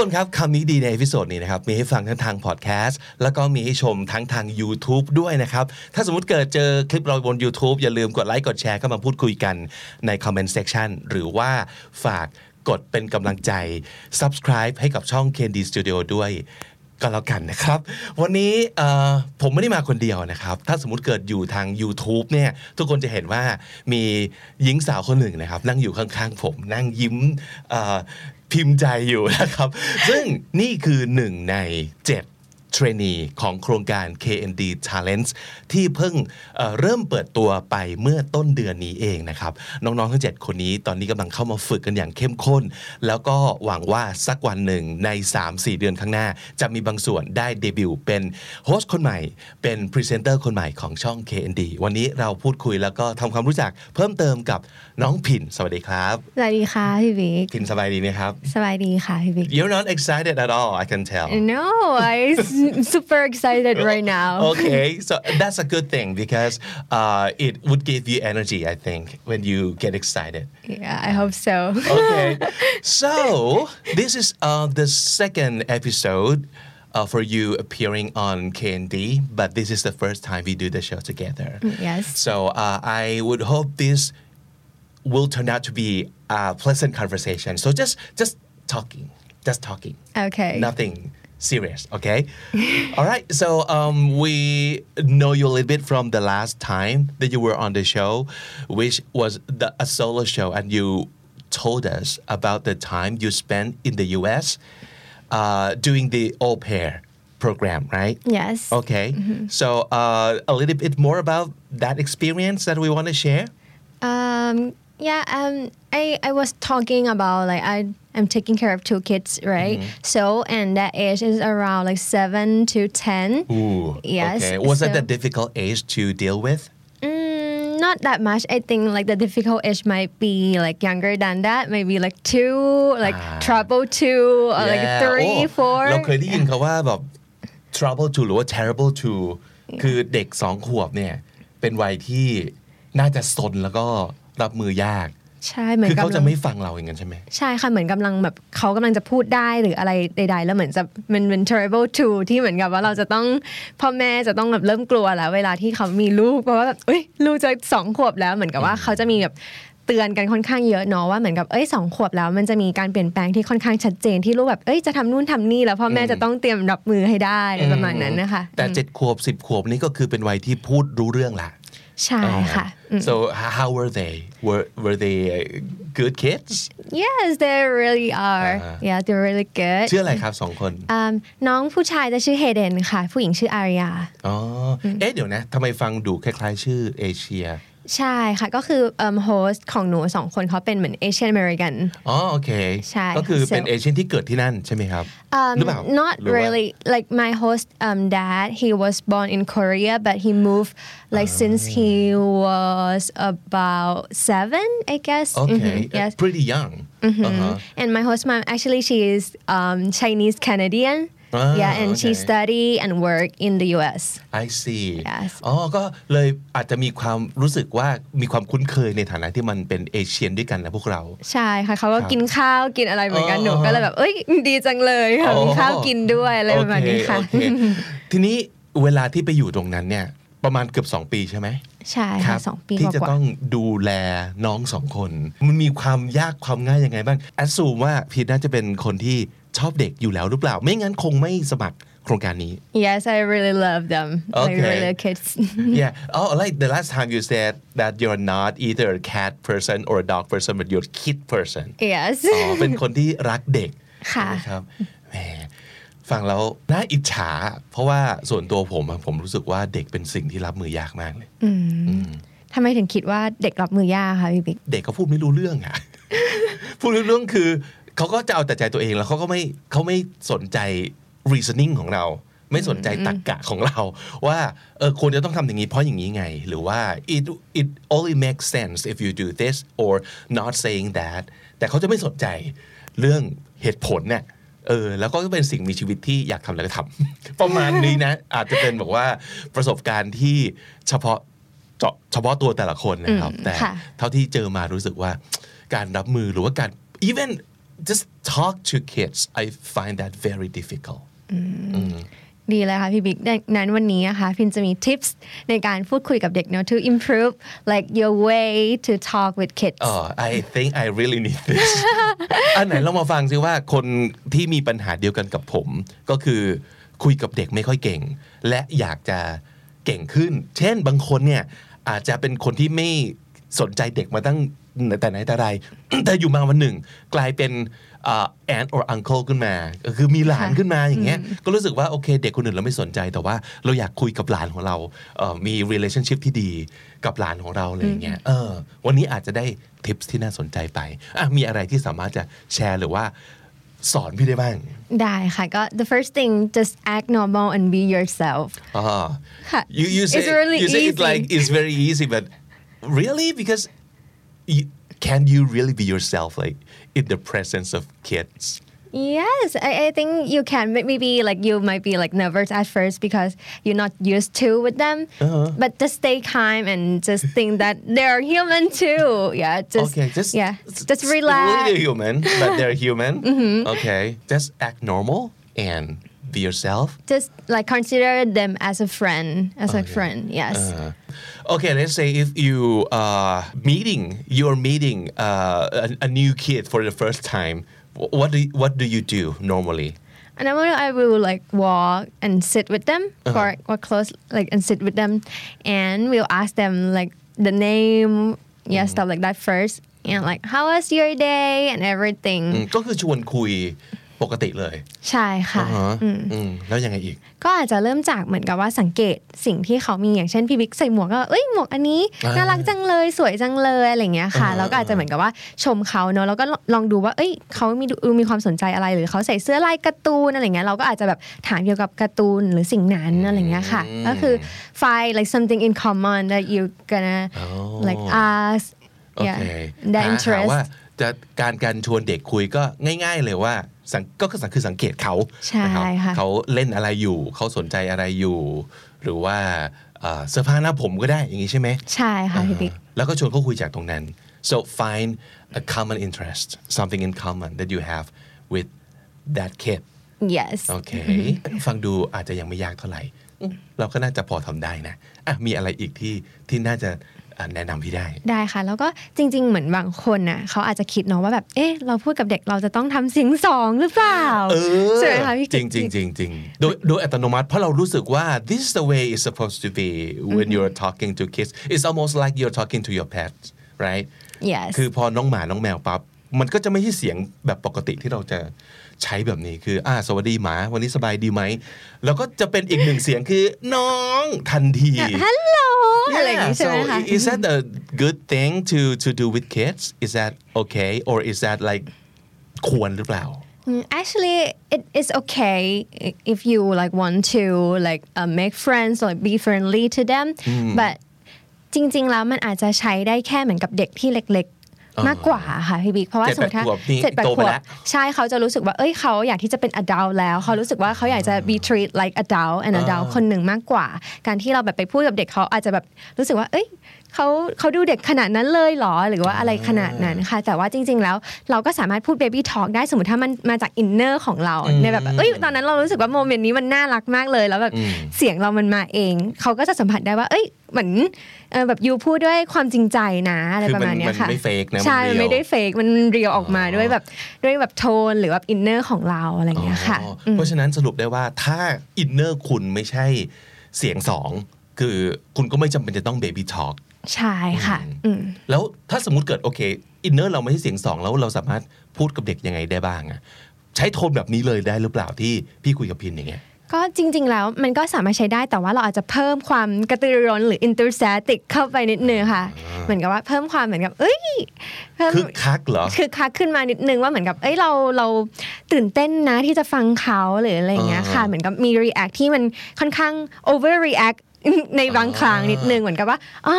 คนครับคำนี้ดีใน episode นี้นะครับมีให้ฟังทั้งทางพอดแคสต์แล้วก็มีให้ชมทั้งทาง YouTube ด้วยนะครับ ถ้าสมมติเกิดเจอคลิปเราบน YouTube อย่าลืมกดไลค์กดแชร์เข้ามาพูดคุยกันใน Comment Section หรือว่าฝากกดเป็นกำลังใจ Subscribe ให้กับช่อง Candy Studio ด้วยก็แล้วกันนะครับ วันนี้ผมไม่ได้มาคนเดียวนะครับ ถ้าสมมติเกิดอยู่ทาง YouTube เนี่ยทุกคนจะเห็นว่ามีหญิงสาวคนหนึ่งนะครับ นั่งอยู่ข้างๆผมนั่งยิ้ม พิมพ์ใจอยู่นะครับ ซึ่งนี่คือหนึ่งในเจ็ด trainee ของโครงการ KND Talents ที่เพิ่งเอ่อเริ่มเปิดตัวไปเมื่อต้นเดือนนี้เองนะครับ น้องๆ ทั้ง 7 คนนี้ตอนนี้กำลังเข้ามาฝึกกันอย่างเข้มข้น แล้วก็หวังว่าสักวันหนึ่งใน 3-4 เดือนข้างหน้า จะมีบางส่วนได้เดบิวต์เป็น host คนใหม่ เป็นพรีเซนเตอร์คนใหม่ของช่อง KND วันนี้เราพูดคุยแล้วก็ทำความรู้จักเพิ่มเติมกับน้องพิณสวัสดีครับสวัสดีค่ะพี่บิ๊กพิณสบายดีไหมครับสบายดีค่ะพี่บิ๊ก You're not excited at all, I can tell. No I'm super excited right now Okay, so that's a good thing because uh, it would give you energy, I think, when you get excited. Yeah I hope so Okay, so this is uh, the second episode. Uh, for you appearing on KND, but this is the first time we do the show together. Yes So uh, I would hope this will turn out to be a pleasant conversation. So just just talking, just talking. Okay Nothing serious, okay? All right. So um, we know you a little bit from the last time that you were on the show, which was the, a solo show, and you told us about the time you spent in the U.S. Uh, doing the au pair program, right? Yes Okay. So uh, a little bit more about that experience that we want to share. um yeah um I I was talking about like I I'm taking care of two kids right Mm-hmm. so and that age is around like seven to ten Ooh. Yes, Okay. Was that so- a difficult age to deal with? Mm, not that much. I think like the difficult age might be like younger than that. Maybe like two, like Ah. trouble two, or like Yeah. three, โอ้ four. เราเคยได้ยินคาว่าแบบ trouble two หรือว่า terrible two คือเด็กสองขวบเนี่ย เป็นวัยที่น่าจะสนแล้วก็รับมือยาก ใช่เหมือนคือเขากำลัจะงไม่ฟังเราอย่างนั้นใช่ไหมใช่ค่ะเหมือนกำลังแบบเขากำลังจะพูดได้หรืออะไรใด ๆ แล้วเหมือนจะมันเป็น terrible two ที่เหมือนกับว่าเราจะต้องพ่อแม่จะต้องแบบเริ่มกลัวแล้วเวลาที่เขามีลูกเพราะว่าแบบเอ้ยลูกจะสองขวบแล้วเหมือนกับว่าเขาจะมีแบบเตือนกันค่อนข้างเยอะเนาะว่าเหมือนกับเอ้ยสองขวบแล้วมันจะมีการเปลี่ยนแปลงที่ค่อนข้างชัดเจนที่ลูกแบบเอ้ยจะทำนู่นทำนี่แล้วพ่อแม่จะต้องเตรียมรับมือให้ได้อะไรประมาณนั้นนะคะแต่เจ็ดขวบสิบขวบนี่ก็คือเป็นวัยที่พูดรู้เรื่องละ ใช่ค่ะอืม so how were they were were they uh, good kids yes they really are อ่า yeah they're really good ชื่ออะไรครับสองคนอืมน้องผู้ชายจะชื่อเฮเดนค่ะ ผู้หญิงชื่ออาริยาอ๋อเอ๊ะเดี๋ยวนะทำไมฟังดูคล้ายๆ ชื่อเอเชีย ใช่ค่ะ ก็คือ host ของหนูสองคนเขาเป็นเหมือน Asian Americanอ๋อโอเคใช่ก็คือเป็น So- Asian ที่เกิดที่นั่นใช่ไหมครับหรือเปล่า not หรือว่า really like my host um dad he was born in Korea but he moved like since he was about seven I guess Okay, Mhm, yes pretty young. Uh-huh. and my host mom actually she is um Chinese Canadian Ah, yeah and she okay. study and work in the US I see. Yes. อ๋อก็เลยอาจจะมีความรู้สึกว่ามีความคุ้นเคยในฐานะที่มันเป็นเอเชียนด้วยกันนะพวกเรา ใช่ค่ะเขาก็ครับกินข้าวกินอะไรเหมือนกันอ๋อหนูก็เลยแบบเอ้ยดีจังเลยค่ะมีข้าวกินด้วยอะไรประมาณนี้ค่ะโอเโอเทีนี้เวลาที่ไปอยู่ตรงนั้นเนี่ยประมาณเกือบ 2 ปีใช่ไหมใช่ค่ะสองปีที่กจะว่าต้องดูแลน้องสองคน มันมีความยากความง่ายยังไงบ้างแอดซูมว่าพีทน่าจะเป็นคนที่ ชอบเด็กอยู่แล้วหรือเปล่า ไม่งั้นคงไม่สมัครโครงการนี้ yes I really love them like Okay. really kids yeah. Oh, like the last time you said that you're not either a cat person or a dog person, but you're a kid person. yes อ๋อเป็นคนที่รักเด็กค่ะใช่ไหมครับแหมฟังแล้วน่าอิจฉา เพราะว่าส่วนตัวผมอะผมรู้สึกว่าเด็กเป็นสิ่งที่รับมือยากมากเลยทำไมถึงคิดว่าเด็กรับมือยากคะพี่บิ๊กเด็กเขาพูดไม่รู้เรื่องอะพูดไม่รู้เรื่องคือ เขาก็จะเอาแต่ใจตัวเองแล้วเขาก็ไม่เขาไม่สนใจ reasoning ของเรา ไม่สนใจตรรกะของเรา ว่าเออควรจะต้องทำอย่างนี้เพราะอย่างนี้ไง หรือว่า it it only makes sense if you do this or not saying that แต่เขาจะไม่สนใจเรื่องเหตุผลเนี่ยเออแล้วก็เป็นสิ่งมีชีวิตที่อยากทำอะไรก็ทำประมาณนี้นะ อาจจะเป็นแบบว่าประสบการณ์ที่เฉพาะเจาะเฉพาะตัวแต่ละคนนะครับอืมแต่ค่ะเท่าที่เจอมารู้สึกว่าการรับมือหรือว่าการ even just talk to kids I find that very difficult ดีเลยค่ะพี่บิ๊กดังนั้นวันนี้นะคะพินจะมี tips ในการพูดคุยกับเด็กเนาะ to improve like your way to talk with kids Oh I think I really need this อันไหนเรามาฟังซิว่าคนที่มีปัญหาเดียวกันกับผม ก็คือคุยกับเด็กไม่ค่อยเก่ง และอยากจะเก่งขึ้น เช่นบางคนเนี่ยอาจจะเป็นคนที่ไม่สนใจเด็กมาตั้ง แต่ไหนแต่ไร แต่อยู่มาวันหนึ่ง กลายเป็นแอน or uncle ขึ้นมาก็คือมีหลานค่ะขึ้นมาอย่างเงี้ยก็รู้สึกว่าโอเค เด็กคนอื่นเราไม่สนใจแต่ว่าเราอยากคุยกับหลานของเราเอ่อมี relationship ที่ดีกับหลานของเราอะไรอย่างเงี้ยเออวันนี้อาจจะได้ tips ที่น่าสนใจไปอะมีอะไรที่สามารถจะแชร์หรือว่าสอนพี่ได้บ้าง ได้ค่ะก็ the first thing just act normal and be yourself อ่าค่ะ you you say It's really you say it easy. like it's very easy but really because you, can you really be yourself like in the presence of kids Yes, I, I think you can. Maybe like you might be like nervous at first because you're not used to with them. Uh-huh. But just stay calm and just think that they're human too. Yeah, just okay just yeah, it's- just relax. Mm-hmm. really human but they're human okay just act normal and be yourself Just like consider them as a friend, as a friend. Yes. Uh, okay, let's say if you are meeting, you're meeting uh, a, a new kid for the first time. wh- What do you, what do you do normally? And then when I will like walk and sit with them Uh-huh. or, or close like and sit with them and we'll ask them like the name, yeah, Mm-hmm. stuff like that first. And like, how was your day and everything. อืมก็คือชวนคุย ปกติเลย ใช่ค่ะฮะอืมแล้วยังไงอีก ก็อาจจะเริ่มจากเหมือนกับว่าสังเกตสิ่งที่เขามีอย่างเช่นพี่บิ๊กใส่หมวกก็เอ้ยหมวกอันนี้อ่าน่ารักจังเลยสวยจังเลยอะไรอย่างเงี้ยค่ะอ่าแล้วก็อาจจะเหมือนกับว่าชมเขาเนอะแล้วก็ลองดูว่า เอ้ยเขามีดูมีความสนใจอะไรหรือเขาใส่เสื้อลายการ์ตูนอะไรเงี้ยเราก็อาจจะแบบถามเกี่ยวกับการ์ตูนหรือสิ่งนั้นอะไรเงี้ยค่ะ ก็คือ find like something in common that you gonna อ๋อ like ask โอ yeah เค that หาหา interest ว่า จะการการชวนเด็กคุยก็ง่าย ๆ เลยว่าสังก็คือสังคือสังเกตเขาใช่นะครับค่ะเขาเล่นอะไรอยู่ เขาสนใจอะไรอยู่ หรือว่าเอ่อเสื้อผ้าหน้าผมก็ได้อย่างนี้ใช่ไหมใช่ค่ะพี่บิ๊กแล้วก็ชวนเขาคุยจากตรงนั้น so find a common interest something in common that you have with that kid yes โอเคฟังดูอาจจะยังไม่ยากเท่าไหร่อืมเราก็น่าจะพอทำได้นะอะมีอะไรอีกที่ที่น่าจะอะ แนะนำพี่ได้ ได้ค่ะ แล้วก็จริง ๆ เหมือนบางคนน่ะเขาอาจจะคิดเนาะว่าแบบ เอ๊ะ เราพูดกับเด็กเราจะต้องทำเสียงสองหรือเปล่าเออใช่ไหมคะพี่จริงจริงจริงจริงโดยโดยอัตโนมัติเพราะเรารู้สึกว่า this is the way it's supposed to be when you're talking to kids it's almost like you're talking to your pet right yes คือพอน้องหมาน้องแมวปั๊บมันก็จะไม่ใช่เสียงแบบปกติที่เราจะ ใช้แบบนี้คือ อ่า สวัสดีหมา วันนี้สบายดีไหม แล้วก็จะเป็นอีกหนึ่งเสียงคือน้องทันทีฮัลโหลอะไรอย่างงี้ใช่ไหม so คะ is that a good thing to to do with kids is that okay or is that like ควรหรือเปล่า Mm, Actually, it is okay i- if you like want to like uh, make friends or be friendly to them, but จริงๆแล้วมันอาจจะใช้ได้แค่เหมือนกับเด็กที่เล็กๆ มากกว่าค่ะพี่บิ๊กเพราะว่าเจ็ดสมมติถ้าแปดขวบนี่เจ็ดแปดขวบโตไปแล้วใช่เขาจะรู้สึกว่าเอ้ยเขาอยากที่จะเป็น adult แล้ว เขารู้สึกว่าเขาอยากจะ be treat like adult an adult คนหนึ่งมากกว่า การที่เราแบบไปพูดกับเด็กเขาอาจจะแบบรู้สึกว่าเอ้ย เขาเขาดูเด็กขนาดนั้นเลยเหรอ หรือว่าอะไรขนาดนั้นค่ะ แต่ว่าจริง ๆ แล้วเราก็สามารถพูด baby talk ได้สมมติถ้ามันมาจาก inner ของเราในแบบเอ้ยตอนนั้นเรารู้สึกว่า moment นี้มันน่ารักมากเลย แล้วแบบเสียงเรามันมาเอง เขาก็จะสัมผัสได้ว่า เอ้ยเหมือนเออแบบ you พูดด้วยความจริงใจนะอะไรคือประมันมาณเนี้มัยนค่ะไม่ fake นะมันใช่ real มันไม่ได้เฟกมันเรียวออกมาด้วยแบบด้วยแบบโทนหรือแบบ inner ของเราอะไรอย่างเงี้ยค่ะอ๋อเพราะฉะนั้นสรุปได้ว่าถ้า inner คุณไม่ใช่เสียงสองคือคุณก็ไม่จำเป็นจะต้องเบบี้ทอ l k ใช่ค่ะอืมแล้วถ้าสมมติเกิดโอเค inner เราไม่ใช่เสียงสองแล้วเราสามารถพูดกับเด็กยังไงได้บ้างอะใช้โทนแบบนี้เลยได้หรือเปล่าที่พี่คุยกับพิณอย่างเงี้ยก็จริง ๆ แล้วมันก็สามารถใช้ได้แต่ว่าเราอาจจะเพิ่มความกระตือรือร้นหรือ enthusiastic เข้าไปนิดนึงค่ะ เหมือนกับว่าเพิ่มความเหมือนกับ เอ้ยเพิ่มคึกคักเหรอคือคักขึ้นมานิดนึงว่าเหมือนกับเอ้ยเราเราตื่นเต้นนะที่จะฟังเขาหรืออะไรอย่างเงี้ยค่ะอ่าเหมือนกับมี react ที่มันค่อนข้าง over react ในบางครั้งนิดนึงเหมือนกับว่าอ๋อ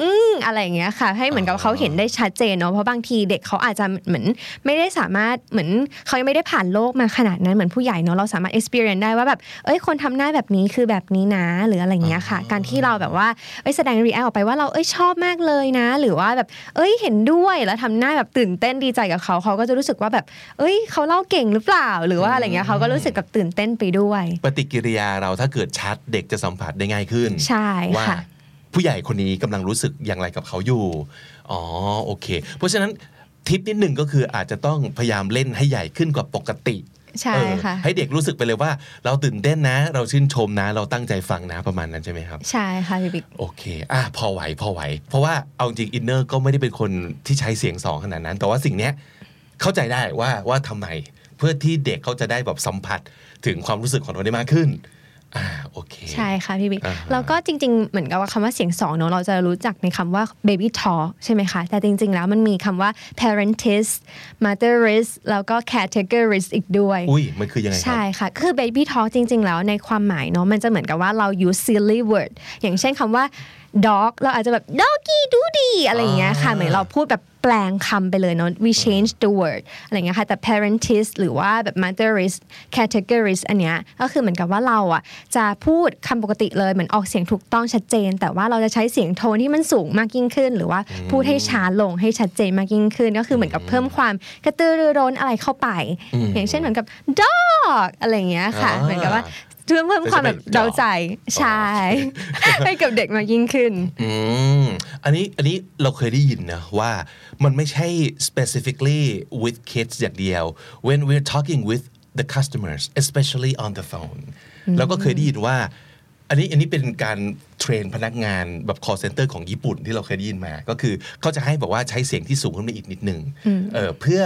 อืมอะไรอย่างเงี้ยค่ะ ให้เหมือนกับเขาเห็นได้ชัดเจนเนาะเพราะบางทีเด็กเขาอาจจะเหมือนไม่ได้สามารถเหมือนเขายังไม่ได้ผ่านโลกมาขนาดนั้นเหมือนผู้ใหญ่เนาะเราสามารถ experience ได้ว่าแบบเอ้ยคนทำหน้าแบบนี้คือแบบนี้นะ หรืออะไรอย่างเงี้ยค่ะ การที่เราแบบว่าเอ้ยแสดง react ออกไปว่าเราเอ้ยชอบมากเลยนะ หรือว่าแบบเอ้ยเห็นด้วยแล้วทำหน้าแบบตื่นเต้นดีใจกับเขาเขาก็จะรู้สึกว่าแบบ เอ้ยเขาเล่าเก่งหรือเปล่า หรือว่าอะไรเงี้ยเขาก็รู้สึกแบบตื่นเต้นไปด้วย ปฏิกิริยาเราถ้าเกิดชัดเด็กจะสัมผัสได้ง่ายขึ้นใช่ว่าค่ะผู้ใหญ่คนนี้กำลังรู้สึกอย่างไรกับเขาอยู่ อ๋อ โอเค เพราะฉะนั้นทิปนิดหนึ่งก็คืออาจจะต้องพยายามเล่นให้ใหญ่ขึ้นกว่าปกติใช่เออค่ะให้เด็กรู้สึกไปเลยว่า เราตื่นเต้นนะ เราชื่นชมนะ เราตั้งใจฟังนะประมาณนั้นใช่ไหมครับ ใช่ค่ะพี่บิ๊กโอเคอะพอไหวพอไหว เพราะว่าเอาจริงอินเนอร์ก็ไม่ได้เป็นคนที่ใช้เสียงสองขนาดนั้น แต่ว่าสิ่งเนี้ยเข้าใจได้ว่าว่าทำไม เพื่อที่เด็กเขาจะได้แบบสัมผัสถึงความรู้สึกของเราได้มากขึ้น อ่าโอเคใช่ค่ะพี่บิ๊กอ่าฮะแล้วก็จริง ๆ เหมือนกับว่าคำว่าเสียงสองเนอะเราจะรู้จักในคำว่า baby talk ใช่ไหมคะ แต่จริง ๆ แล้วมันมีคำว่า parentis motherist แล้วก็ categorist อีกด้วย อุ้ยมันคือยังไงครัใช่ค่ะ คือ baby talk จริง ๆ แล้วในความหมายเนาะมันจะเหมือนกับว่าเรา use silly word อย่างเช่นคำว่า dog เราอาจจะแบบ doggy doody อะไรอย่างเงี้ยค่ะเหมือนเราพูดแบบแปลงคำไปเลยเนาะ we change the word อะไรอย่างเงี้ยค่ะแต่ parentist หรือว่าแบบ motherist categorist อันเนี้ยก็คือเหมือนกับว่าเราอะจะพูดคำปกติเลยเหมือนออกเสียงถูกต้องชัดเจน แต่ว่าเราจะใช้เสียงโทนที่มันสูงมากยิ่งขึ้น หรือว่าพูดให้ช้าลงให้ชัดเจนมากยิ่งขึ้น ก็คือเหมือนกับเพิ่มความกระตือรือร้นอะไรเข้าไป อย่างเช่นเหมือนกับ dog อะไรอย่างเงี้ยค่ะอ่าเหมือนกับว่า เพิ่มเพิ่มความแบบจะเป็นเดาใจ dog ใช่ให้กับเด็กมากยิ่งขึ้นอืมอันนี้อันนี้เราเคยได้ยินนะว่ามันไม่ใช่ specifically with kids อย่างเดียว when we're talking with the customers especially on the phone เราก็เคยได้ยินว่า อันนี้อันนี้เป็นการเทรนพนักงานแบบ call center ของญี่ปุ่นที่เราเคยได้ยินมา ก็คือเขาจะให้บอกว่าใช้เสียงที่สูงขึ้นมาอีกนิดหนึ่งเออเพื่อ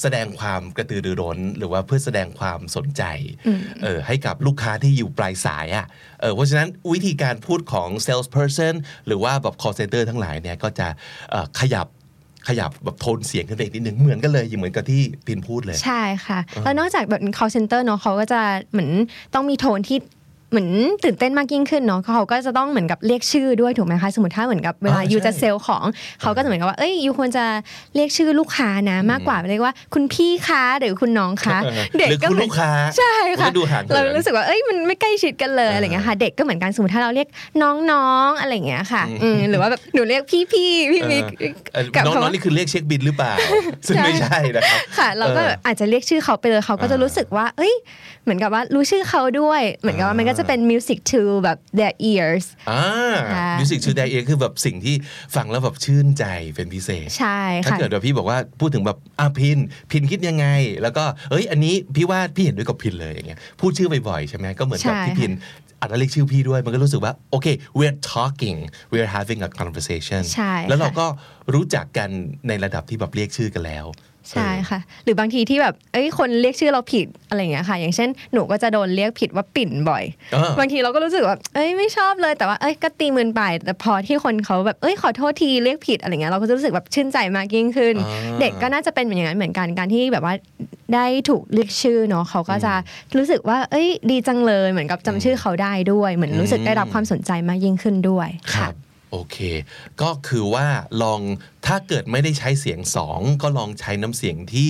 แสดงความกระตือรือร้น หรือว่าเพื่อแสดงความสนใจเออให้กับลูกค้าที่อยู่ปลายสายอะ่ะเออเพราะฉะนั้นวิธีการพูดของ salesperson หรือว่าแบบ call center ทั้งหลายเนี่ยก็จะเอ่อขยับขยับแบบโทนเสียงขึ้นไปอีกนิดหนึ่งเหมือนกันเลยเหมือนกับที่ปินพูดเลย ใช่ค่ะ แล้วนอกจากแบบ call center เนาะเขาก็จะเหมือนต้องมีโทนที่ เหมือนตื่นเต้นมากยิ่งขึ้นเนาะเขาก็จะต้องเหมือนกับเรียกชื่อด้วยถูกไหมคะสมมติถ้าเหมือนกับเวลาอ่ายูใช่จะเซลล์ของเขาก็จะเหมือนกับว่าเอ้ยยูควรจะเรียกชื่อลูกค้านะ มากกว่าเรียกว่าคุณพี่คะหรือคุณน้องคะเออเด็กหรือก็คุณเหมือนลูกค้าใช่มันค่ะก็ดูห่างเหินเรารู้สึกว่าเอ้ยมันไม่ใกล้ชิดกันเลยอะไรอย่างเงี้ยค่ะเด็กก็เหมือนกันสมมติถ้าเราเรียกน้องๆอะไรอย่างเงี้ยค่ะอืมหรือว่าแบบหนูเรียกพี่ๆพี่มิกเออกับน้องคำน้องว่านี่คือเรียกเช็คบินหรือเปล่า ซึ่งใช่ไม่ใช่นะครับค่ะ เราก็เอออาจจะเรียกชื่อเขาไปเลยเขาก็จะอ่ารู้รู้สึกว่า เอ้ย เหมือนกับว่ารู้ชื่อเขาด้วย เหมือนกับว่ามันก็จะเป็น music to แบบ their ears อ่าค่ะมิวสิกชูดเองคือแบบสิ่งที่ฟังแล้วแบบชื่นใจเป็นพิเศษ ใช่ถ้าค่ะเกิดแบบพี่บอกว่าพูดถึงแบบอะพิน พินคิดยังไง แล้วก็เอ้ยอันนี้พี่ว่าพี่เห็นด้วยกับพินเลยอย่างเงี้ยพูดชื่อบ่อยๆใช่ไหมก็เหมือนกับใช่ที่พินอาจจะเรียกชื่อพี่ด้วย มันก็รู้สึกว่าโอเค we're talking we're having a conversation ใช่แล้วเราค่ะก็รู้จักกันในระดับที่แบบเรียกชื่อกันแล้ว ใช่ค่ะ หรือบางทีที่แบบเอ้ยคนเรียกชื่อเราผิดอะไรอย่างเงี้ยค่ะ อย่างเช่นหนูก็จะโดนเรียกผิดว่าปิ่นบ่อยเออบางทีเราก็รู้สึกแบบเอ้ยไม่ชอบเลย แต่ว่าเอ้ยก็ตีมือไปแต่พอที่คนเขาแบบเอ้ยขอโทษทีเรียกผิดอะไรเงี้ยเราก็จะรู้สึกแบบชื่นใจมากยิ่งขึ้นอ่าเด็กก็น่าจะเป็นอย่างนั้นเหมือนกันการที่แบบว่าได้ถูกเรียกชื่อเนาะเขาก็จะรู้สึกว่า เอ้ย ดีจังเลยเหมือนกับจำชื่อเขาได้ด้วย เหมือนรู้สึกได้รับความสนใจมากยิ่งขึ้นด้วยครัค่ะบ โอเค ก็คือว่าลองถ้าเกิดไม่ได้ใช้เสียงสองก็ลองใช้น้ำเสียงที่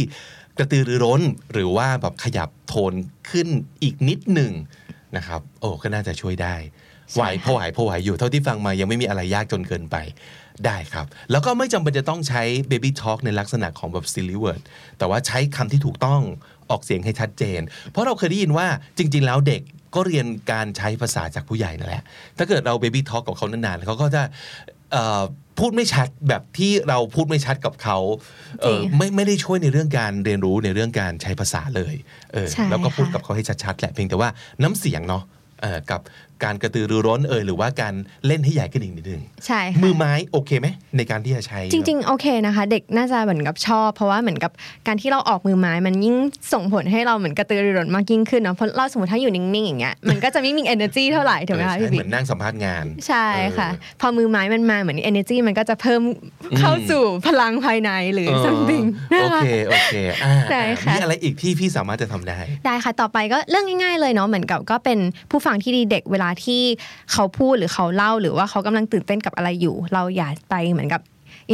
กระตือรือร้น หรือว่าแบบขยับโทนขึ้นอีกนิดหนึ่งนะครับ โอ้ก็น่าจะช่วยได้ไหวพอไหวพอไหวอยู่เท่าที่ฟังมายังไม่มีอะไรยากจนเกินไปได้ครับ แล้วก็ไม่จำเป็นจะต้องใช้ baby talk ในลักษณะของแบบ silly word แต่ว่าใช้คำที่ถูกต้องออกเสียงให้ชัดเจน เพราะเราเคยได้ยินว่าจริง ๆ แล้วเด็ก ก็เรียนการใช้ภาษาจากผู้ใหญ่นั่นแหละ ถ้าเกิดเรา baby talk กับเขานานๆเขาก็จะเอ่อพูดไม่ชัดแบบที่เราพูดไม่ชัดกับเขาเออจริงไม่ไม่ได้ช่วยในเรื่องการเรียนรู้ในเรื่องการใช้ภาษาเลยเออใช่แล้วก็พูดค่ะกับเขาให้ชัดๆแหละเพียงแต่ว่าน้ำเสียงเนาะเอ่อกับ การกระตือรือร้นเอยหรือว่าการเล่นให้ใหญ่ขึ้นอีกนิดนึงใช่ค่ะมือไม้โอเคไหมในการที่จะใช้ จริง ๆ โอเคนะคะ เด็กน่าจะเหมือนกับชอบ เพราะว่าเหมือนกับการที่เราออกมือไม้มันยิ่งส่งผลให้เราเหมือนกระตือรือร้นมากยิ่งขึ้นเนาะเพราะเราสมมติถ้าอยู่นิ่งๆอย่างเงี้ยมันก็จะไม่มี energy เท่าไหร่ถูกไหมคะเออพี่ใช่บิ๊เหกมือนนั่งสัมภาษณ์งาน ใช่ค่ะเออพอมือไม้มันมาเหมือน energy มันก็จะเพิ่มเข้าสู่พลังภายในหรือ something โอนะคะเคโอเคอ่าใช่ค่ะมีอะไรอีกที่พี่สามารถจะทำได้ ได้ค่ะต่อไปก็เรื่องง่ายๆเลยเนาะเหมือนกับก็เป็นผู้ฟังที่ดีเด็กเวลาที่เขาพูดหรือเขาเล่าหรือว่าเขากำลังตื่นเต้นกับอะไรอยู่ เราอย่าไปเหมือนกับ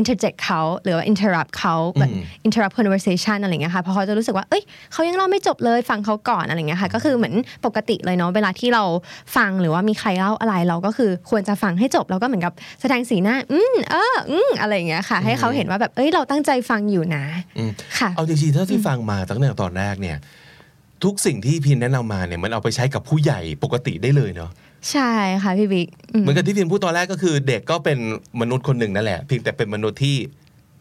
interject เขาหรือว่า interrupt เขาแบบอืม interrupt conversation อะไรเงี้ยค่ะเพราะเขาจะรู้สึกว่าเอ้ยเขายังเล่าไม่จบเลยฟังเขาก่อนอะไรเงี้ยค่ะก็คือเหมือนปกติเลยเนาะเวลาที่เราฟังหรือว่ามีใครเล่าอะไรเราก็คือควรจะฟังให้จบแล้วก็เหมือนกับแสดงสีหน้าอืมเอออืมอะไรอย่างเงี้ยค่ะ ให้เขาเห็นว่าแบบเอ้ยเราตั้งใจฟังอยู่นะอืมค่ะเอาจริงๆเท่าที่ฟังมาตั้งแต่ตอนแรกเนี่ย ทุกสิ่งที่พินแนะนำมาเนี่ยมันเอาไปใช้กับผู้ใหญ่ปกติได้เลยเนาะ ใช่ค่ะพี่บิ๊กอืมเหมือนกับที่พินพูดตอนแรกก็คือ เด็กก็เป็นมนุษย์คนหนึ่งนั่นแหละเพียงแต่เป็นมนุษย์ที่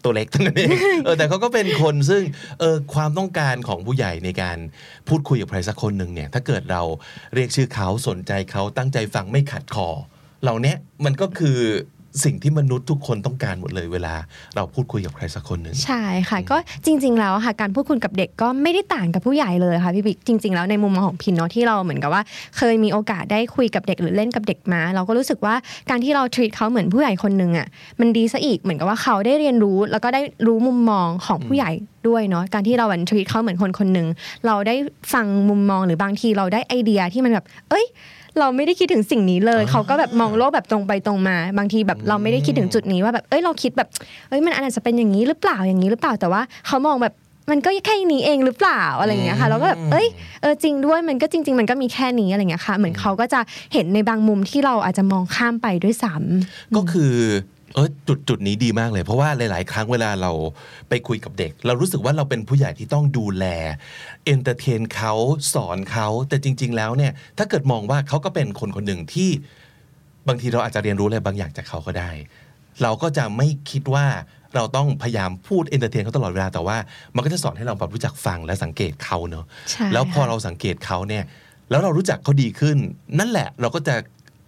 ตัวเล็กเท่านั้นเองเออแต่เขาก็เป็นคนซึ่งเออความต้องการของผู้ใหญ่ในการพูดคุยกับใครสักคนหนึ่งเนี่ย ถ้าเกิดเราเรียกชื่อเขาสนใจเขาตั้งใจฟังไม่ขัดคอเหล่าเนี้ยมันก็คือ สิ่งที่มนุษย์ทุกคนต้องการหมดเลยเวลา เราพูดคุยกับใครสักคนหนึ่งใช่ค่ะก็จริง ๆ แล้วอะค่ะการพูดคุยกับเด็กก็ไม่ได้ต่างกับผู้ใหญ่เลยค่ะพี่บิ๊กจริง ๆ แล้วในมุมมองของพินเนาะที่เราเหมือนกับว่า เคยมีโอกาสได้คุยกับเด็กหรือเล่นกับเด็กมา เราก็รู้สึกว่าการที่เรา treat เขาเหมือนผู้ใหญ่คนหนึ่งอะมันดีซะอีกเหมือนกับว่าเขาได้เรียนรู้ แล้วก็ได้รู้มุมมองของผู้ใหญ่ด้วยเนาะการที่เราวัน treat เขาเหมือนคนคนหนึ่งเราได้ฟังมุมมองหรือบางทีเราได้ไอเดียที่มันแบบเอ้ย เราไม่ได้คิดถึงสิ่งนี้เลย เขาก็แบบมองโลกแบบตรงไปตรงมา บางทีแบบเราไม่ได้คิดถึงจุดนี้ว่าแบบเอ้ยเราคิดแบบเอ้ยมันอาจจะเป็นอย่างนี้หรือเปล่าอย่างนี้หรือเปล่าแต่ว่าเขามองแบบมันก็แค่นี้เองหรือเปล่าอะไรอย่างเงี้ยค่ะเราก็แบบเอ้ยเออจริงด้วยมันก็จริง ๆ มันก็มีแค่นี้อะไรอย่างเงี้ยค่ะ เหมือนเขาก็จะเห็นในบางมุมที่เราอาจจะมองข้ามไปด้วยซ้ำก็คือ เออจุดจุดนี้ดีมากเลย เพราะว่าหลาย ๆ ครั้งเวลาเราไปคุยกับเด็ก เรารู้สึกว่าเราเป็นผู้ใหญ่ที่ต้องดูแล entertain เขาสอนเขาแต่จริง ๆ แล้วเนี่ยถ้าเกิดมองว่าเขาก็เป็นคนคนหนึ่งที่บางทีเราอาจจะเรียนรู้อะไรบางอย่างจากเขาก็ได้ เราก็จะไม่คิดว่าเราต้องพยายามพูด entertain เขาตลอดเวลาแต่ว่า มันก็จะสอนให้เราแบบรู้จักฟังและสังเกตเขาเนอะใช่แล้วพอค่ะเราสังเกตเขาเนี่ยแล้วเรารู้จักเขาดีขึ้น นั่นแหละเราก็จะ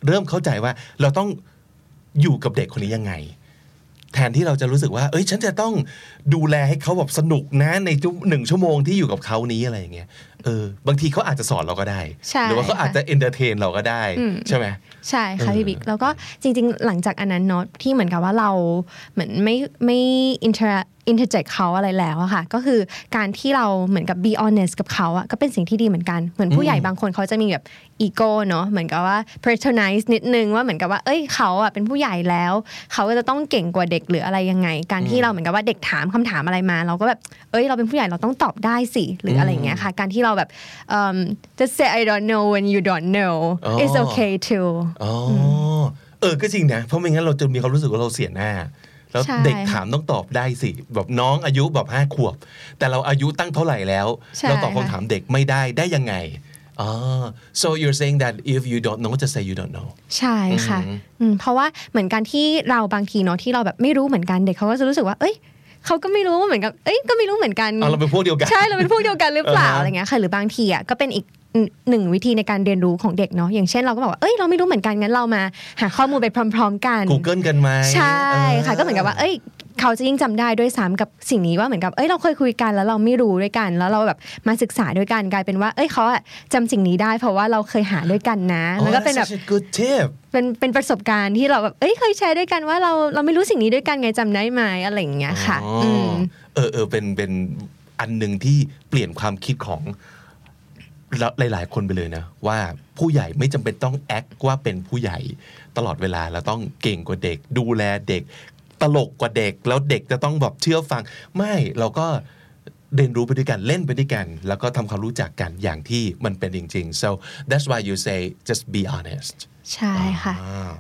เริ่มเข้าใจว่าเราต้อง อยู่กับเด็กคนนี้ยังไง แทนที่เราจะรู้สึกว่า เอ้ย ฉันจะต้องดูแลให้เขาแบบสนุกนะในจุหนึ่งชั่วโมงที่อยู่กับเขานี้อะไรอย่างเงี้ยเออบางทีเขาอาจจะสอนเราก็ได้ใช่หรือว่าเขาอาจจะ entertain เราก็ได้อืมใช่ไหมใช่ค่ะเออพี่บิ๊กแล้วก็จริง ๆ หลังจากอันนั้นเนาะที่เหมือนกับว่าเราเหมือนไม่ไม่ inter interject เขาอะไรแล้วอะค่ะ ก็คือการที่เราเหมือนกับ be honest กับเขาอะก็เป็นสิ่งที่ดีเหมือนกันเหมือนผู้ใหญ่บางคนเขาจะมีแบบอีโก้เนาะเหมือนกับว่า patronize นิดนึงว่าเหมือนกับว่า เอ้ยเขาอะเป็นผู้ใหญ่แล้ว เขาก็จะต้องเก่งกว่าเด็กหรืออะไรยังไง การที่เราเหมือนกับว่าเด็กถามคำถามอะไรมา เราก็แบบเอ้ยเราเป็นผู้ใหญ่เราต้องตอบได้สิหรืออะไรอย่างเงี้ยค่ะ การที่เราแบบเอิ่ม just say I don't know when you don't know อ๋อ it's okay too อ๋ออเออก็จริงนะเพราะไม่งั้นเราจะมีความรู้สึกว่าเราเสียหน้า แล้วใช่เด็กถามต้องตอบได้สิแบบน้องอายุแบบห้าขวบ แต่เราอายุตั้งเท่าไหร่แล้วใช่เราตอบค่ะคำถามเด็กไม่ได้ได้ยังไงอ๋อ so you're saying that if you don't know just say you don't know ใช่ค่ะอืมเพราะว่าเหมือนกันที่เราบางทีเนาะที่เราแบบไม่รู้เหมือนกันเด็กเขาก็จะรู้สึกว่า เอ้ยเขาก็ไม่รู้เหมือนกับเอ้ยก็ไม่รู้เหมือนกันเอาเราเป็นพวกเดียวกันใช่เราเป็นพวกเดียวกันหรือเปล่าอ่าฮะอะไรเงี้ยค่ะหรือบางทีอะก็เป็นอีก หนึ่งวิธีในการเรียนรู้ของเด็กเนาะอย่างเช่นเราก็บอกว่าเอ้ยเราไม่รู้เหมือนกันงั้นเรามาหาข้อมูลไปพร้อม ๆ กัน Google กันไหมใช่เออค่ะก็เหมือนกับว่าเอ้ยเขาจะยิ่งจำได้ด้วยซ้ำกับสิ่งนี้ว่าเหมือนกับ เอ้ยเราเคยคุยกันแล้วเราไม่รู้ด้วยกัน แล้วเราแบบมาศึกษาด้วยกันกลายเป็นว่า เอ้ยเขาอะจำสิ่งนี้ได้ เพราะว่าเราเคยหาด้วยกันนะอ๋อมันก็เป็นแบบ that's such a good tip เป็นเป็นประสบการณ์ที่เราแบบ เอ้ยเคยแชร์ด้วยกันว่าเราเราไม่รู้สิ่งนี้ด้วยกันไงจำได้ไหมอะไรอย่างเงี้ยค่ะอ๋ออมเออเออเป็นเป็นอันหนึ่งที่เปลี่ยนความคิดของ หลาย ๆ คนไปเลยนะ ว่าผู้ใหญ่ไม่จำเป็นต้องแอคว่าเป็นผู้ใหญ่ตลอดเวลาเราต้องเก่งกว่าเด็ก ดูแลเด็ก ตลกกว่าเด็ก แล้วเด็กจะต้องแบบเชื่อฟัง ไม่เราก็เรียนรู้ไปด้วยกันเล่นไปด้วยกัน แล้วก็ทำความรู้จักกันอย่างที่มันเป็นจริง ๆ so that's why you say just be honest ใช่ค่ะ Ah,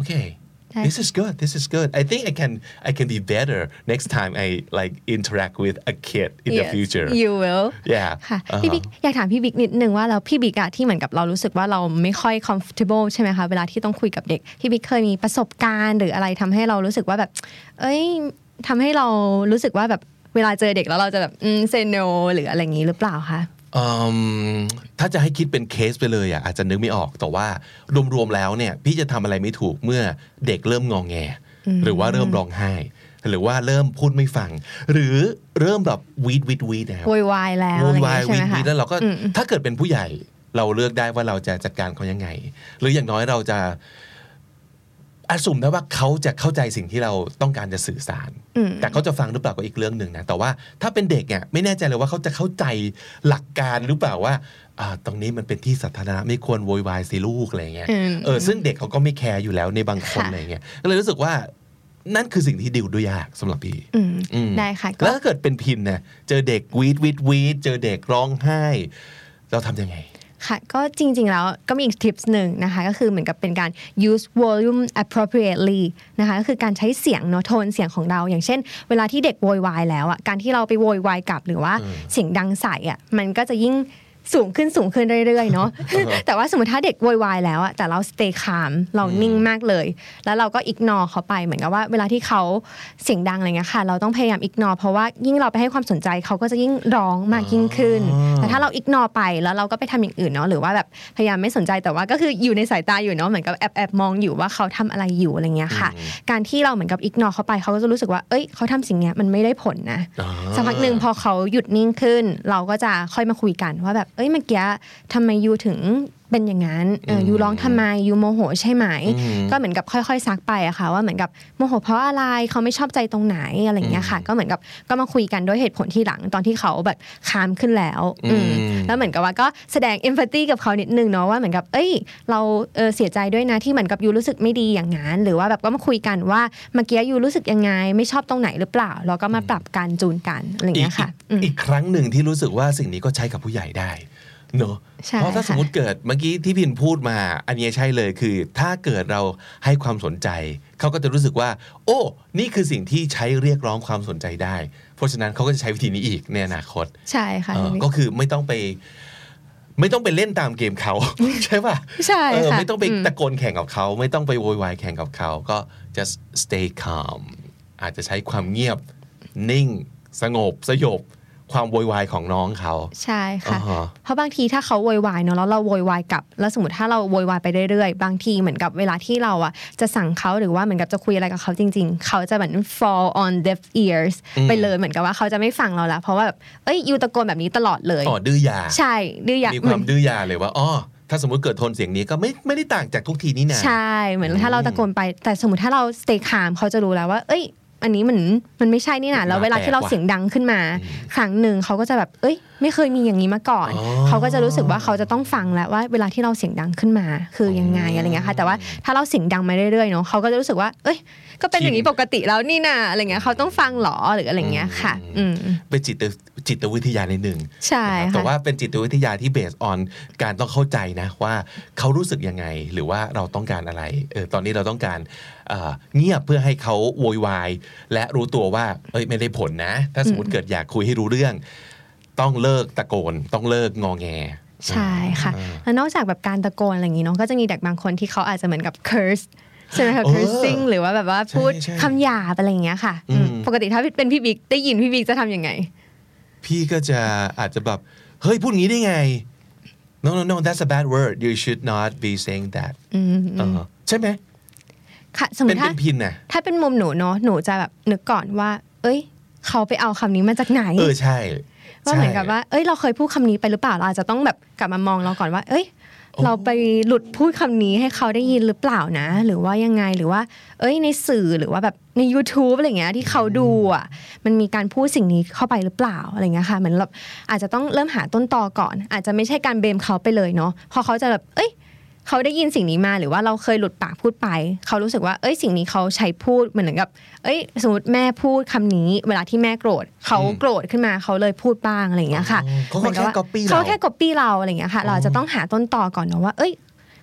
okay. Okay. This is good. This is good. I think I can I can be better next time I like interact with a kid in the Yes, future. you will Yeah. ค่ะอ่าฮะพี่บิ๊กอยากถามพี่บิ๊กนิดนึงว่าแล้วพี่บิ๊กอะที่เหมือนกับเรารู้สึกว่าเราไม่ค่อย comfortable ใช่ไหมคะเวลาที่ต้องคุยกับเด็กพี่บิ๊กเคยมีประสบการณ์ หรืออะไรทำให้เรารู้สึกว่าแบบ เอ้ยทำให้เรารู้สึกว่าแบบเวลาเจอเด็กแล้วเราจะแบบอืม say no หรืออะไรอย่างนี้หรือเปล่าคะอืม ถ้าจะให้คิดเป็นเคสไปเลยอะอาจจะนึกไม่ออกแต่ว่ารวมๆแล้วเนี่ย พี่จะทำอะไรไม่ถูกเมื่อเด็กเริ่มงองแง หรือว่าเริ่มร้องไห้ หรือว่าเริ่มพูดไม่ฟัง หรือเริ่มแบบวีดวีดวีดนะครับโวยวายแล้วโวอะไรยวายเงี้ยใช่วีไหมดคะวีดแล้วเราก็อืมถ้าเกิดเป็นผู้ใหญ่ เราเลือกได้ว่าเราจะจัดการเขายังไง หรืออย่างน้อยเราจะ อสุมได้ว่าเขาจะเข้าใจสิ่งที่เราต้องการจะสื่อสารอืมแต่เขาจะฟังหรือเปล่าก็อีกเรื่องหนึ่งนะ แต่ว่าถ้าเป็นเด็กเนี่ยไม่แน่ใจเลยว่าเขาจะเข้าใจหลักการหรือเปล่าว่าอ่าตรงนี้มันเป็นที่สาธารณะไม่ควรโวยวายสิลูกอะไรเงี้ยอืมเออซึ่งเด็กเขาก็ไม่แคร์อยู่แล้วในบางคนค่ะอะไรเงี้ย ก็เลยรู้สึกว่านั่นคือสิ่งที่ดิวด้วยยากสำหรับพี่อืมอืมได้ค่ะก็แล้วถ้าเกิดเป็นพินเนี่ยเจอเด็กวีดวีดวีดเจอเด็กร้องไห้ เราทำยังไง ค่ะก็จริง ๆ แล้วก็มีอีกทิปส์หนึ่งนะคะก็คือเหมือนกับเป็นการ use volume appropriately นะคะก็คือการใช้เสียงเนาะโทนเสียงของเรา อย่างเช่น เวลาที่เด็กโวยวายแล้วอะการที่เราไปโวยวายกลับหรือว่าเสียงดังใส่อะมันก็จะยิ่ง สูงขึ้นสูงขึ้นเรื่อยๆเนาะแต่ว่าสมมติถ้าเด็กโวยวายแล้วอะแต่เรา stay calm เรานิ่งมากเลย แล้วเราก็ ignore เขาไปเหมือนกับว่า เวลาที่เขาเสียงดังอะไรเงี้ยค่ะ เราต้องพยายาม ignore เพราะว่ายิ่งเราไปให้ความสนใจเขาก็จะยิ่งร้องมากยิ่งขึ้น แต่ถ้าเรา ignore ไปแล้วเราก็ไปทำอย่างอื่นเนาะหรือว่าแบบพยายามไม่สนใจแต่ว่าก็คืออยู่ในสายตาอยู่เนาะเหมือนกับแอบแอบมองอยู่ว่าเขาทำอะไรอยู่อะไรเงี้ยค่ะ การที่เราเหมือนกับ ignore เขาไปเขาก็จะรู้สึกว่าเอ้ยเขาทำสิ่งเนี้ยมันไม่ได้ผลนะอ่าสักพักหนึ่งพอเขาหยุดนิ่งขึ้น เราก็จะค่อยมาคุยกันว่าแบบเอ้ยเมื่อกี้ทำไมยูถึง เป็นอย่างนั้นเออยูร้องทำไมยูโมโหใช่ไหมอืมก็เหมือนกับค่อยๆซักไปอะค่ะ ว่าเหมือนกับโมโหเพราะอะไรเขาไม่ชอบใจตรงไหนอะไรอย่างเงี้ยค่ะ ก็เหมือนกับก็มาคุยกันด้วยเหตุผลที่หลังตอนที่เขาแบบคามขึ้นแล้วอืมอืมแล้วเหมือนกับว่าก็แสดงเอมพัตตีกับเขานิดนึงเนาะว่าเหมือนกับ เอ้ย เราเออเสียใจด้วยนะที่เหมือนกับยูรู้สึกไม่ดีอย่างนั้นหรือว่าแบบก็มาคุยกันว่าเมื่อกี้ยูรู้สึกยังไง ไม่ชอบตรงไหนหรือเปล่าแล้วก็มาปรับการจูนกันอะไรอย่างอีเงี้กยค่ะอีกอีกครั้งหนึ่งที่รู้สึกว่าสิ่งนี้ก็ใช้กับผู้ใหญ่ได้ เนอะใช่เพราะถ้าค่ะสมมติเกิดเมื่อกี้ที่พินพูดมา อันนี้ใช่เลยคือ ถ้าเกิดเราให้ความสนใจ เขาก็จะรู้สึกว่า โอ้ นี่คือสิ่งที่ใช้เรียกร้องความสนใจได้ เพราะฉะนั้นเขาก็จะใช้วิธีนี้อีกในอนาคต ใช่ค่ะเออก็คือไม่ต้องไป ไม่ต้องไปเล่นตามเกมเขาใช่ป่ะใช่เออค่ะไม่ต้องไปอืมตะโกนแข่งกับเขาไม่ต้องไปโวยวายแข่งกับเขาก็ just stay calm อาจจะใช้ความเงียบนิ่ง สงบสยบ ความโวยวายของน้องเขาใช่ค่ะอ่าฮะเพราะบางทีถ้าเขาโวยวายเนาะแล้วเราโวยวายกลับ แล้วสมมติถ้าเราโวยวายไปเรื่อยๆ บางทีเหมือนกับเวลาที่เราอะจะสั่งเขาหรือว่าเหมือนกับจะคุยอะไรกับเขาจริง ๆ เขาจะเหมือน fall on deaf ears ไปเลยเหมือนกับว่าเขาจะไม่ฟังเราละเพราะว่าแบบเอ้ยยูตะโกนแบบนี้ตลอดเลยอ๋อดื้อยาใช่ดื้ออยากมีเหคมืวาอมนดื้อยาเลยว่าอ๋อถ้าสมมติเกิดโทนเสียงนี้ก็ไม่ไม่ได้ต่างจากทุกทีนี่นะใช่เหมือนถ้าเราตะโกนไปแต่สมมติถ้าเรา stay calm เขาจะรู้แล้วว่า เอ้ย อันนี้มันมันไม่ใช่นี่นะแล้วเวลาที่เราเสียงดังขึ้นมา ครั้งหนึ่งเขาก็จะแบบ เอ้ย ไม่เคยมีอย่างนี้มาก่อนอ๋อเขาก็จะรู้สึกว่าเขาจะต้องฟังแล้วว่า เวลาที่เราเสียงดังขึ้นมา คือยังไงอะไรเงี้ยค่ะ แต่ว่าถ้าเราเสียงดังมาเรื่อยๆเนาะเขาก็จะรู้สึกว่า เอ้ย ก็เป็นอย่างนี้ปกติแล้วนี่นะอะไรเงี้ยเขาต้องฟังหรอหรืออะไรเงี้ยค่ะ อืมเป็นจิต จิตวิทยาในหนึ่งใช่นะครับแต่ค่ะว่าเป็นจิตวิทยาที่เบสออนการต้องเข้าใจนะว่าเขารู้สึกยังไง หรือว่าเราต้องการอะไรเออตอนนี้เราต้องการเอ่อเงียบเพื่อให้เขาโวยวายและรู้ตัวว่าเอ้ยไม่ได้ผลนะ ถ้าสมมติเกิดอยากคุยให้รู้เรื่อง ต้องเลิกตะโกน ต้องเลิกงอแงใช่ค่ะแล้วนอกจากแบบการตะโกนอะไรอย่างนี้เนาะก็จะมีเด็กบางคนที่เขาอาจจะเหมือนกับ curse ใช่ไหมคะเออ cursing หรือว่าแบบว่าพูดใช่ใช่คำหยาบอะไรอย่างเงี้ยค่ะอืมอืมปกติถ้าเป็นพี่บิ๊กได้ยินพี่บิ๊กจะทำยังไง พี่ก็จะอาจจะแบบเฮ้ยพูดงี้ได้ไง no no no that's a bad word you should not be saying that อืมเออใช่ไหมค่ะสมมเป็นติถ้าเป็นพินน่ะถ้าเป็นมุมหนูเนาะหนูจะแบบนึกก่อนว่า เอ้ย เขาไปเอาคำนี้มาจากไหน เออใช่ว่าเหมือนกับว่า เอ้ย เราเคยพูดคำนี้ไปหรือเปล่าเราอาจจะต้องแบบกลับมามองเราก่อนว่า เอ้ย เราไปหลุดพูดคำนี้ให้เขาได้ยินหรือเปล่านะ หรือว่ายังไงหรือว่า เอ้ยในสื่อหรือว่าแบบใน YouTube อะไรเงี้ยที่เขาดูอะมันมีการพูดสิ่งนี้เข้าไปหรือเปล่าอะไรเงี้ยค่ะเหมือนเราอาจจะต้องเริ่มหาต้นตอก่อน อาจจะไม่ใช่การเบมเขาไปเลยเนาะพอเขาจะแบบเอ้ย เขาได้ยินสิ่งนี้มาหรือว่าเราเคยหลุดปากพูดไป เขารู้สึกว่าเอ้ยสิ่งนี้เขาใช้พูดเหมือนกับ เอ้ย สมมติแม่พูดคำนี้ เวลาที่แม่โกรธเขาโกรธขึ้นมาเขาเลยพูดบ้างอะไรอย่างเงี้ยค่ะอ๋อเขาก็หมือนกับว่แค่ copy เราเขาแค่ copy เราอะไรอย่างเงี้ยค่ะ เราอาจจะต้องหาต้นตอก่อนเนาะว่า เอ้ย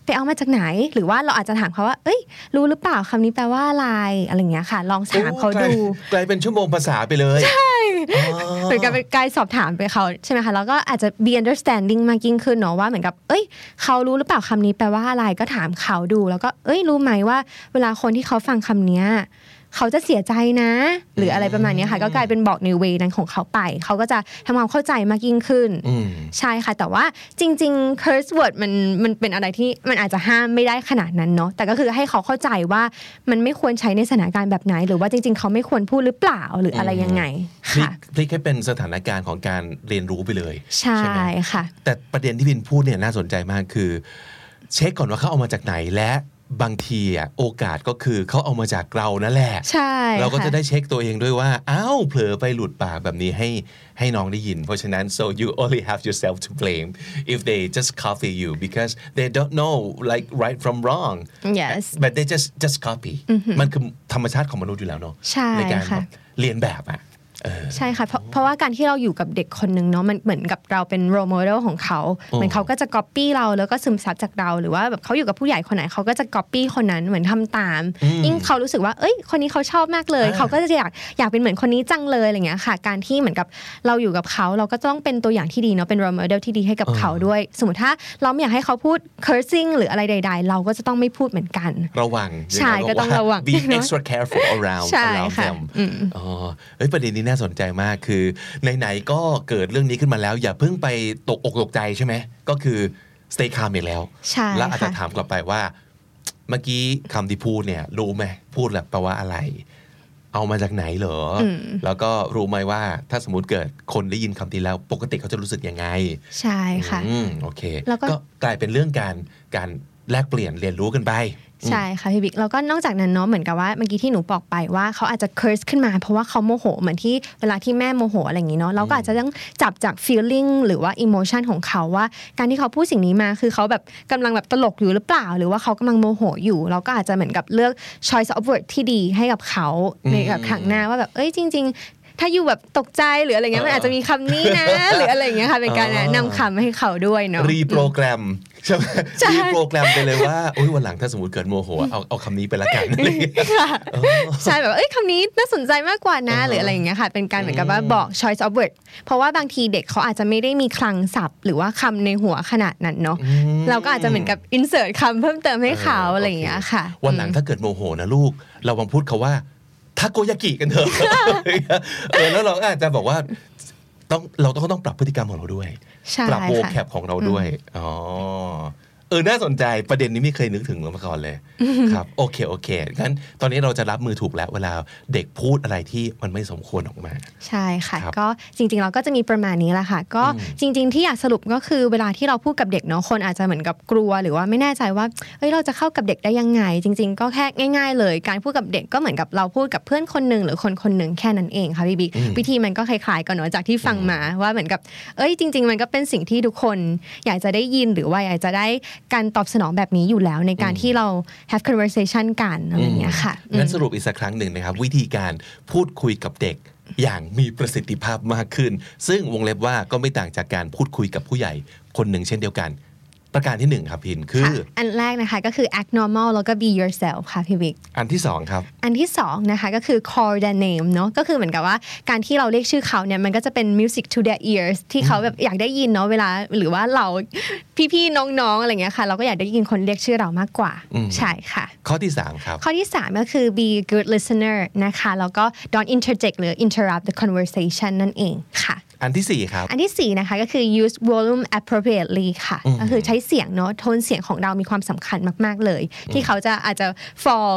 ไปเอามาจากไหน หรือว่าเราอาจจะถามเขาว่า เอ้ย รู้หรือเปล่าคำนี้แปลว่าอะไรอะไรอย่างเงี้ยค่ะ ลองถามเขาดูโอ้กลายกลายเป็นชั่วโมงภาษาไปเลย ใช่ เหมือนกับเป็นการสอบถามไปเขาใช่ไหมคะแล้วก็อาจจะ be understanding มากยิ่งขึ้นเนาะว่าเหมือนกับ เอ้ย เขารู้หรือเปล่าคำนี้แปลว่าอะไรก็ถามเขาดู แล้วก็เอ้ยรู้ไหมว่า เวลาคนที่เขาฟังคำเนี้ย เขาจะเสียใจนะ หรืออะไรประมาณเนี้ยค่ะ ก็กลายเป็นบอกในเวนั้นของเขาไป เขาก็จะทำความเข้าใจมากยิ่งขึ้นอืมใช่ค่ะ แต่ว่าจริง ๆ curse word มันมันเป็นอะไรที่มันอาจจะห้ามไม่ได้ขนาดนั้นเนาะแต่ก็คือให้เขาเข้าใจว่ามันไม่ควรใช้ในสถานการณ์แบบไหน หรือว่าจริง ๆ เขาไม่ควรพูดหรือเปล่าหรืออะไรยังไงพลิกค่ะพลิกให้เป็นสถานการณ์ของการเรียนรู้ไปเลย ใช่ไหมค่ะ แต่ประเด็นที่พินพูดเนี่ยน่าสนใจมากคือ เช็คก่อนว่าเขาเอามาจากไหนและ บางทีอะโอกาสก็คือเขาเอามาจากเรานั่นแหละ ใช่ เราก็ค่จะได้เช็คตัวเองด้วยว่าอ้าวเผลอไปหลุดปากแบบนี้ให้ให้น้องได้ยิน เพราะฉะนั้น so you only have yourself to blame if they just copy you because they don't know like right from wrong yes but they just just copy มันคือธรรมชาติของมนุษย์อยู่แล้วเนาะใช่ในการค่ะแบบเรียนแบบอะเออ ใช่ค่ะเพราะเพราะว่าการที่เราอยู่กับเด็กคนหนึ่งเนาะมันเหมือนกับเราเป็น role model ของเขาเหมือนเขาก็จะ copy เราแล้วก็ซึมซับจากเราหรือว่าแบบเขาอยู่กับผู้ใหญ่คนไหนเขาก็จะ copy คนนั้นเหมือนทำตาม ยิ่งเขารู้สึกว่าเอ้ย คนนี้เขาชอบมากเลยอ่าเขาก็จะอยากอยากเป็นเหมือนคนนี้จังเลยอะไรเงี้ยค่ะ การที่เหมือนกับเราอยู่กับเขาเราก็ต้องเป็นตัวอย่างที่ดีเนาะเป็น role model ที่ดีให้กับเขาด้วย สมมติถ้าเราไม่อยากให้เขาพูด cursing หรืออะไรใด ๆ เราก็จะต้องไม่พูดเหมือนกัน ระวังใช่ย่าก็ต้องระวัง be extra careful around ใช่ around ค่ะ them อ๋อเอ้ยประเด็นนี้น่าสนใจมากคือไหนๆก็เกิดเรื่องนี้ขึ้นมาแล้ว อย่าเพิ่งไปตกอกตกใจใช่ไหมก็คือ stay calm อีกแล้วใช่แล้วอาจจะค่ะถามกลับไปว่า เมื่อกี้คำที่พูดเนี่ย รู้ไหมพูดแล้วแปลว่าอะไร เอามาจากไหนเหรออแล้วก็รู้ไหมว่าถ้าสมมติเกิดคนได้ยินคำนี้แล้ว ปกติเขาจะรู้สึกยังไง ใช่ค่ะอืมโอเค แล้วก็กลายเป็นเรื่องการการ แลกเปลี่ยนเรียนรู้กันไป ใช่ค่ะพี่บิ๊กแล้วก็นอกจากนั้นเนาะเหมือนกับว่าเมื่อกี้ที่หนูบอกไปว่าเขาอาจจะ curse ขึ้นมาเพราะว่าเขาโมโหเหมือนที่เวลาที่แม่โมโหอะไรอย่างนี้เนาะเราก็อาจจะต้องจับจาก feeling หรือว่า emotion ของเขาว่า การที่เขาพูดสิ่งนี้มาคือเขาแบบกำลังแบบตลกอยู่หรือเปล่า หรือว่าเขากำลังโมโหอยู่ เราก็อาจจะเหมือนกับเลือก choice of word ที่ดีให้กับเขาในแบบครั้งหน้าว่าแบบเอ้ยจริง ๆ ถ้าอยู่แบบตกใจหรืออะไรเงี้ยมันอาจจะมีคำนี้นะ หรืออะไรอย่างเงี้ยค่ะเป็นการแนะนำคำให้เขาด้วยเนาะรีโปรแกรมใช่ไหมใช่รีโปรแกรมไปเลยว่าโอ้ยวันหลังถ้าสมมติเกิดโมโหเอาเอาคำนี้ไปละกันอะไรอย่างเงี้ยค่ะใช่แบบเอ้ยคำนี้น่าสนใจมากกว่านะหรืออะไรอย่างเงี้ยค่ะ เป็นการเหมือนกับว่าบอก choice of word เพราะว่าบางทีเด็กเขาอาจจะไม่ได้มีคลังศัพท์ หรือว่าคำในหัวขนาดนั้นเนาะเราก็อาจจะเหมือนกับ insert คำเพิ่มเติมให้เขาเออออะไรอย่างเงี้ยค่ะ วันหลังถ้าเกิดโมโหนะลูก เราลองพูดเขาว่า ทาโกยากิกันเถอะเออแล้วเราก็อาจจะบอกว่าต้องเราต้องต้องปรับพฤติกรรมของเราด้วยใช่ปรับโวค่ะแคปของเราด้วย อ๋อ เออน่าสนใจประเด็นนี้ไม่เคยนึกถึงมาก่อนเลยครับโอเคโอเคงั้นตอนนี้เราจะรับมือถูกแล้วเวลาเด็กพูดอะไรที่มันไม่สมควรออกมา ใช่ค่ะครับก็จริงๆเราก็จะมีประมาณนี้แหละค่ะ ก็จริง ๆ ที่อยากสรุปก็คือเวลาที่เราพูดกับเด็กเนาะคนอาจจะเหมือนกับกลัว หรือว่าไม่แน่ใจว่าเอ้ยเราจะเข้ากับเด็กได้ยังไง จริง ๆ ก็แค่ง่าย ๆ เลย การพูดกับเด็กก็เหมือนกับเราพูดกับเพื่อนคนหนึ่งหรือคนคนหนึ่งแค่นั้นเองค่ะพี่บิ๊กวิธีมันก็คล้ายๆกันเนาะจากที่ฟังมาว่าเหมือนกับ เอ้ยจริง ๆ มันก็เป็นสิ่งที่ทุกคนอยากจะได้ยินหรือว่าอยากจะได้การตอบสนองแบบนี้อยู่แล้ว ในการที่เรา have conversation กันอะไรอย่างเงี้ยค่ะงั้นสรุปอีกสักครั้งหนึ่งนะครับ วิธีการพูดคุยกับเด็กอย่างมีประสิทธิภาพมากขึ้น ซึ่งวงเล็บว่าก็ไม่ต่างจากการพูดคุยกับผู้ใหญ่คนหนึ่งเช่นเดียวกัน ประการที่หนึ่งครับพินคือค่ะอันแรกนะคะก็คือ act normal แล้วก็ be yourself ค่ะพี่บิ๊กอันที่สองครับ อันที่สองนะคะก็คือ call their name เนาะก็คือเหมือนกับว่าการที่เราเรียกชื่อเขาเนี่ยมันก็จะเป็น music to their ears ที่เขาแบบอยากได้ยินเนาะเวลาหรือว่าเราพี่ๆน้องๆอะไรเงี้ยค่ะ เราก็อยากได้ยินคนเรียกชื่อเรามากกว่าอืมใช่ค่ะ ข้อที่สามครับ ข้อที่ 3 ก็คือ be a good listener นะคะ แล้วก็ don't interject หรือ interrupt the conversation นั่นเองค่ะ อันที่สี่ครับ อันที่ 4 นะคะก็คือ use volume appropriately ค่ะ ก็คือใช้เสียงเนาะโทนเสียงของเรามีความสำคัญมาก ๆ เลย ที่เขาจะอาจจะ fall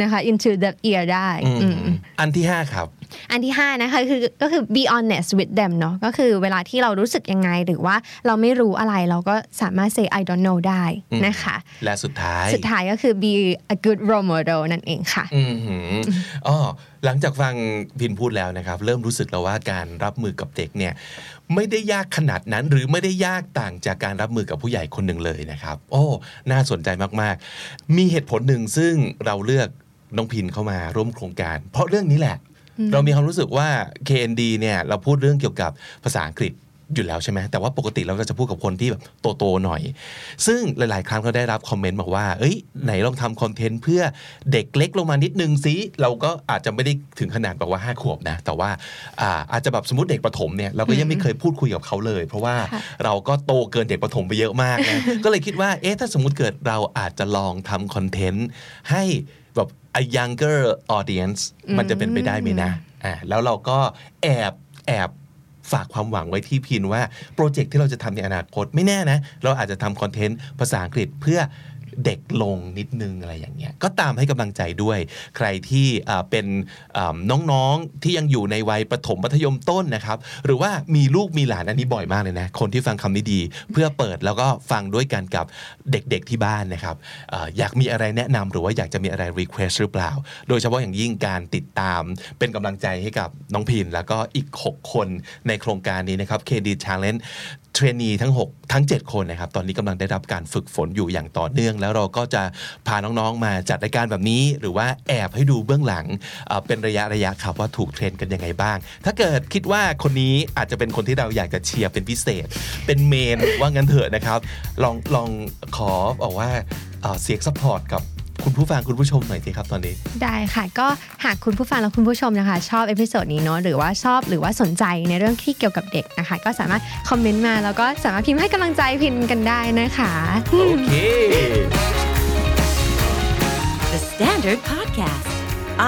นะคะ into the ear ได้อืมอันที่ห้าครับ อันที่ 5 นะคะคือก็คือ be honest with them เนาะก็คือเวลาที่เรารู้สึกยังไงหรือว่าเราไม่รู้อะไรเราก็สามารถ say I don't know ได้นะคะ และสุดท้าย สุดท้ายก็คือ be a good role model นั่นเองค่ะอืมหืออ๋อหลังจากฟังพินพูดแล้วนะครับ เริ่มรู้สึกแล้วว่าการรับมือกับเด็กเนี่ย ไม่ได้ยากขนาดนั้น หรือไม่ได้ยากต่างจากการรับมือกับผู้ใหญ่คนหนึ่งเลยนะครับ โอ้ น่าสนใจมากๆ มีเหตุผลหนึ่งซึ่งเราเลือกน้องพินเข้ามาร่วมโครงการ เพราะเรื่องนี้แหละ เรามีความรู้สึกว่า KND เนี่ยเราพูดเรื่องเกี่ยวกับภาษาอังกฤษ อยู่แล้วใช่ไหมแต่ว่าปกติเราก็จะพูดกับคนที่แบบโตๆหน่อย ซึ่งหลาย ๆ ครั้งเราได้รับคอมเมนต์บอกว่า เอ้ย ไหนลองทำคอนเทนต์เพื่อเด็กเล็กลงมานิดนึงสิเราก็อาจจะไม่ได้ถึงขนาดแบบว่า 5 ขวบนะ แต่ว่าอ่าอาจจะแบบสมมติเด็กประถมเนี่ยเราก็ยังไม่เคยพูดคุยกับเขาเลย เพราะว่าค่ะเราก็โตเกินเด็กประถมไปเยอะมากนะก็เลยคิดว่าเอ๊ะถ้าสมมุติเกิดเราอาจจะลองทำคอนเทนต์ให้แบบ a younger audience มันจะเป็นไปได้ไหมนะอ่าแล้วเราก็แอบแอบ ฝากความหวังไว้ที่พินว่าโปรเจกต์ที่เราจะทำในอนาคตไม่แน่นะ เราอาจจะทำคอนเทนต์ภาษาอังกฤษเพื่อ เด็กลงนิดนึงอะไรอย่างเงี้ยก็ตามให้กำลังใจด้วย ใครที่เป็นน้องๆที่ยังอยู่ในวัยประถมมัธยมต้นนะครับ หรือว่ามีลูกมีหลานอันนี้บ่อยมากเลยนะคนที่ฟังคำนี้ดี เพื่อเปิดแล้วก็ฟังด้วยกันกับเด็กๆที่บ้านนะครับอยากมีอะไรแนะนำหรือว่าอยากจะมีอะไร request หรือเปล่า โดยเฉพาะอย่างยิ่งการติดตามเป็นกำลังใจให้กับน้องพินแล้วก็อีก 6 คนในโครงการนี้นะครับ KD Challenge เทรนนีทั้ง 6 ทั้ง 7 คนนะครับ ตอนนี้กำลังได้รับการฝึกฝนอยู่อย่างต่อเนื่อง แล้วเราก็จะพาน้องๆมาจัดรายการแบบนี้ หรือว่าแอบให้ดูเบื้องหลังเป็นระยะระยะครับว่าถูกเทรนกันยังไงบ้าง ถ้าเกิดคิดว่าคนนี้อาจจะเป็นคนที่เราอยากจะเชียร์เป็นพิเศษ เป็น main ว่างั้นเถอะนะครับ ลองลองขอบอกว่าเอ่อเสียง support กับ คุณผู้ฟังคุณผู้ชมหน่อยสิครับตอนนี้ ได้ค่ะ ก็หากคุณผู้ฟังและคุณผู้ชมนะคะ ชอบ episode นี้เนาะหรือว่าชอบหรือว่าสนใจในเรื่องที่เกี่ยวกับเด็กนะคะ ก็สามารถคอมเมนต์มาแล้วก็สามารถพิมพ์ให้กำลังใจพิณกันได้นะคะ โอเค The Standard Podcast,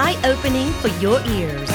eye opening for your ears.